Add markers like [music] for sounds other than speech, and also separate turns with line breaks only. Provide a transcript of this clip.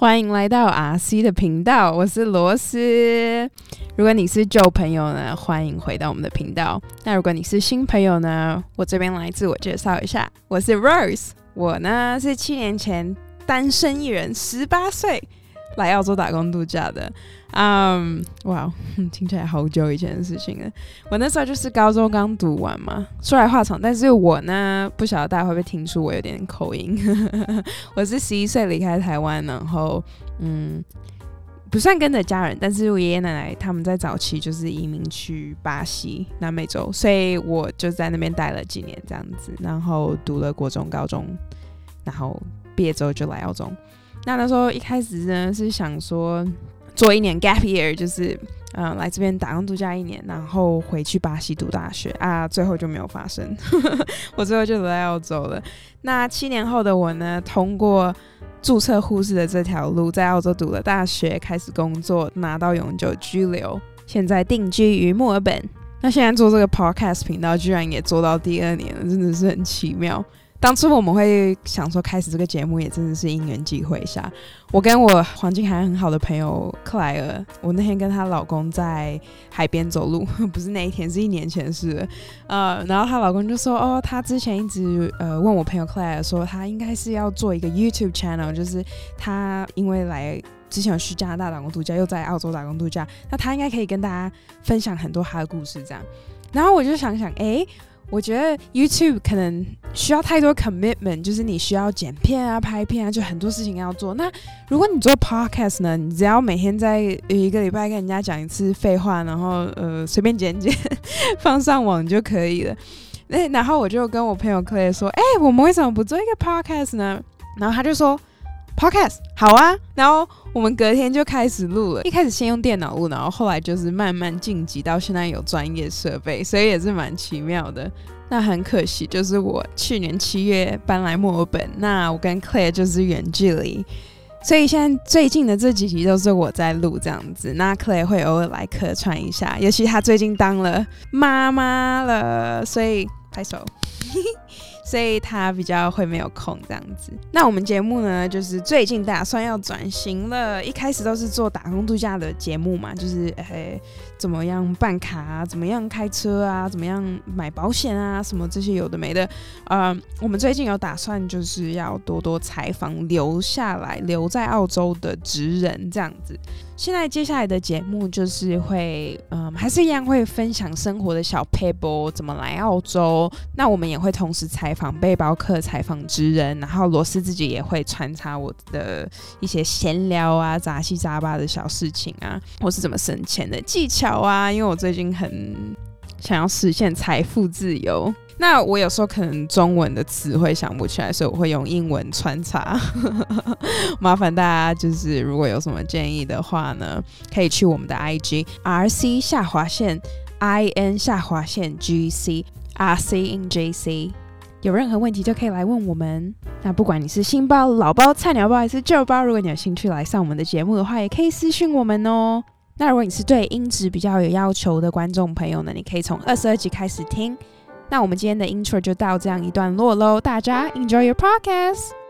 欢迎来到 RC 的频道，我是罗斯。如果你是旧朋友呢，欢迎回到我们的频道。那如果你是新朋友呢，我这边来自我介绍一下，我是 Rose。我呢是七年前单身一人，十八岁来澳洲打工度假的。嗯，哇，[laughs] 听起来好久以前的事情了。我那时候就是高中刚读完嘛，说来话长，但是我呢不晓得大家会不会听出我有点口音。[laughs] 我是十一岁离开台湾，然后嗯，不算跟着家人，但是我爷爷奶奶他们在早期就是移民去巴西南美洲，所以我就在那边待了几年这样子，然后读了国中、高中，然后毕业之后就来澳洲。那那时候一开始呢是想说。做一年 gap year，就是嗯来这边打工度假一年，然后回去巴西读大学啊，最后就没有发生，[laughs] 我最后就留在澳洲了。那七年后的我呢，通过注册护士的这条路，在澳洲读了大学，开始工作，拿到永久居留，现在定居于墨尔本。那现在做这个 podcast 频道，居然也做到第二年了，真的是很奇妙。当初我们会想说开始这个节目，也真的是因缘际会下。我跟我环境还很好的朋友克莱尔，我那天跟她老公在海边走路，[laughs] 不是那一天，是一年前的事。呃，然后她老公就说：“哦，他之前一直呃问我朋友克莱尔说，他应该是要做一个 YouTube channel，就是他因为来之前去加拿大打工度假，又在澳洲打工度假，那他应该可以跟大家分享很多他的故事这样。然后我就想想，哎。”我觉得 YouTube 可能需要太多 commitment，就是你需要剪片啊、拍片啊，就很多事情要做。那如果你做 podcast 呢，你只要每天在一个礼拜跟人家讲一次废话，然后呃随便剪剪 [laughs] 放上网就可以了。那然后我就跟我朋友 Clay 说：“哎，我们为什么不做一个 podcast 呢？”然后他就说。Podcast 好啊，然后我们隔天就开始录了。一开始先用电脑录，然后后来就是慢慢晋级到现在有专业设备，所以也是蛮奇妙的。那很可惜，就是我去年七月搬来墨尔本，那我跟 Claire 就是远距离，所以现在最近的这几集都是我在录这样子。那 Claire 会偶尔来客串一下，尤其她最近当了妈妈了，所以拍手。[laughs] 所以他比较会没有空这样子。那我们节目呢，就是最近打算要转型了。一开始都是做打工度假的节目嘛，就是诶怎么样办卡啊，怎么样开车啊，怎么样买保险啊，什么这些有的没的。呃，我们最近有打算就是要多多采访留下来留在澳洲的职人这样子。现在接下来的节目就是会，嗯，还是一样会分享生活的小 paper，怎么来澳洲。那我们也会同时采访背包客、采访职人，然后罗斯自己也会穿插我的一些闲聊啊、杂七杂八的小事情啊，或是怎么省钱的技巧啊。因为我最近很想要实现财富自由。那我有时候可能中文的词汇想不起来，所以我会用英文穿插。[laughs] 麻烦大家就是如果有什么建议的话呢，可以去我们的 I G R C 下划线 I N 下划线 G C R C N J C，有任何问题就可以来问我们。那不管你是新包、老包、菜鸟包还是旧包，如果你有兴趣来上我们的节目的话，也可以私信我们哦。那如果你是对音质比较有要求的观众朋友呢，你可以从二十二集开始听。那我们今天的 intro 就到这样一段落喽，大家 enjoy your podcast。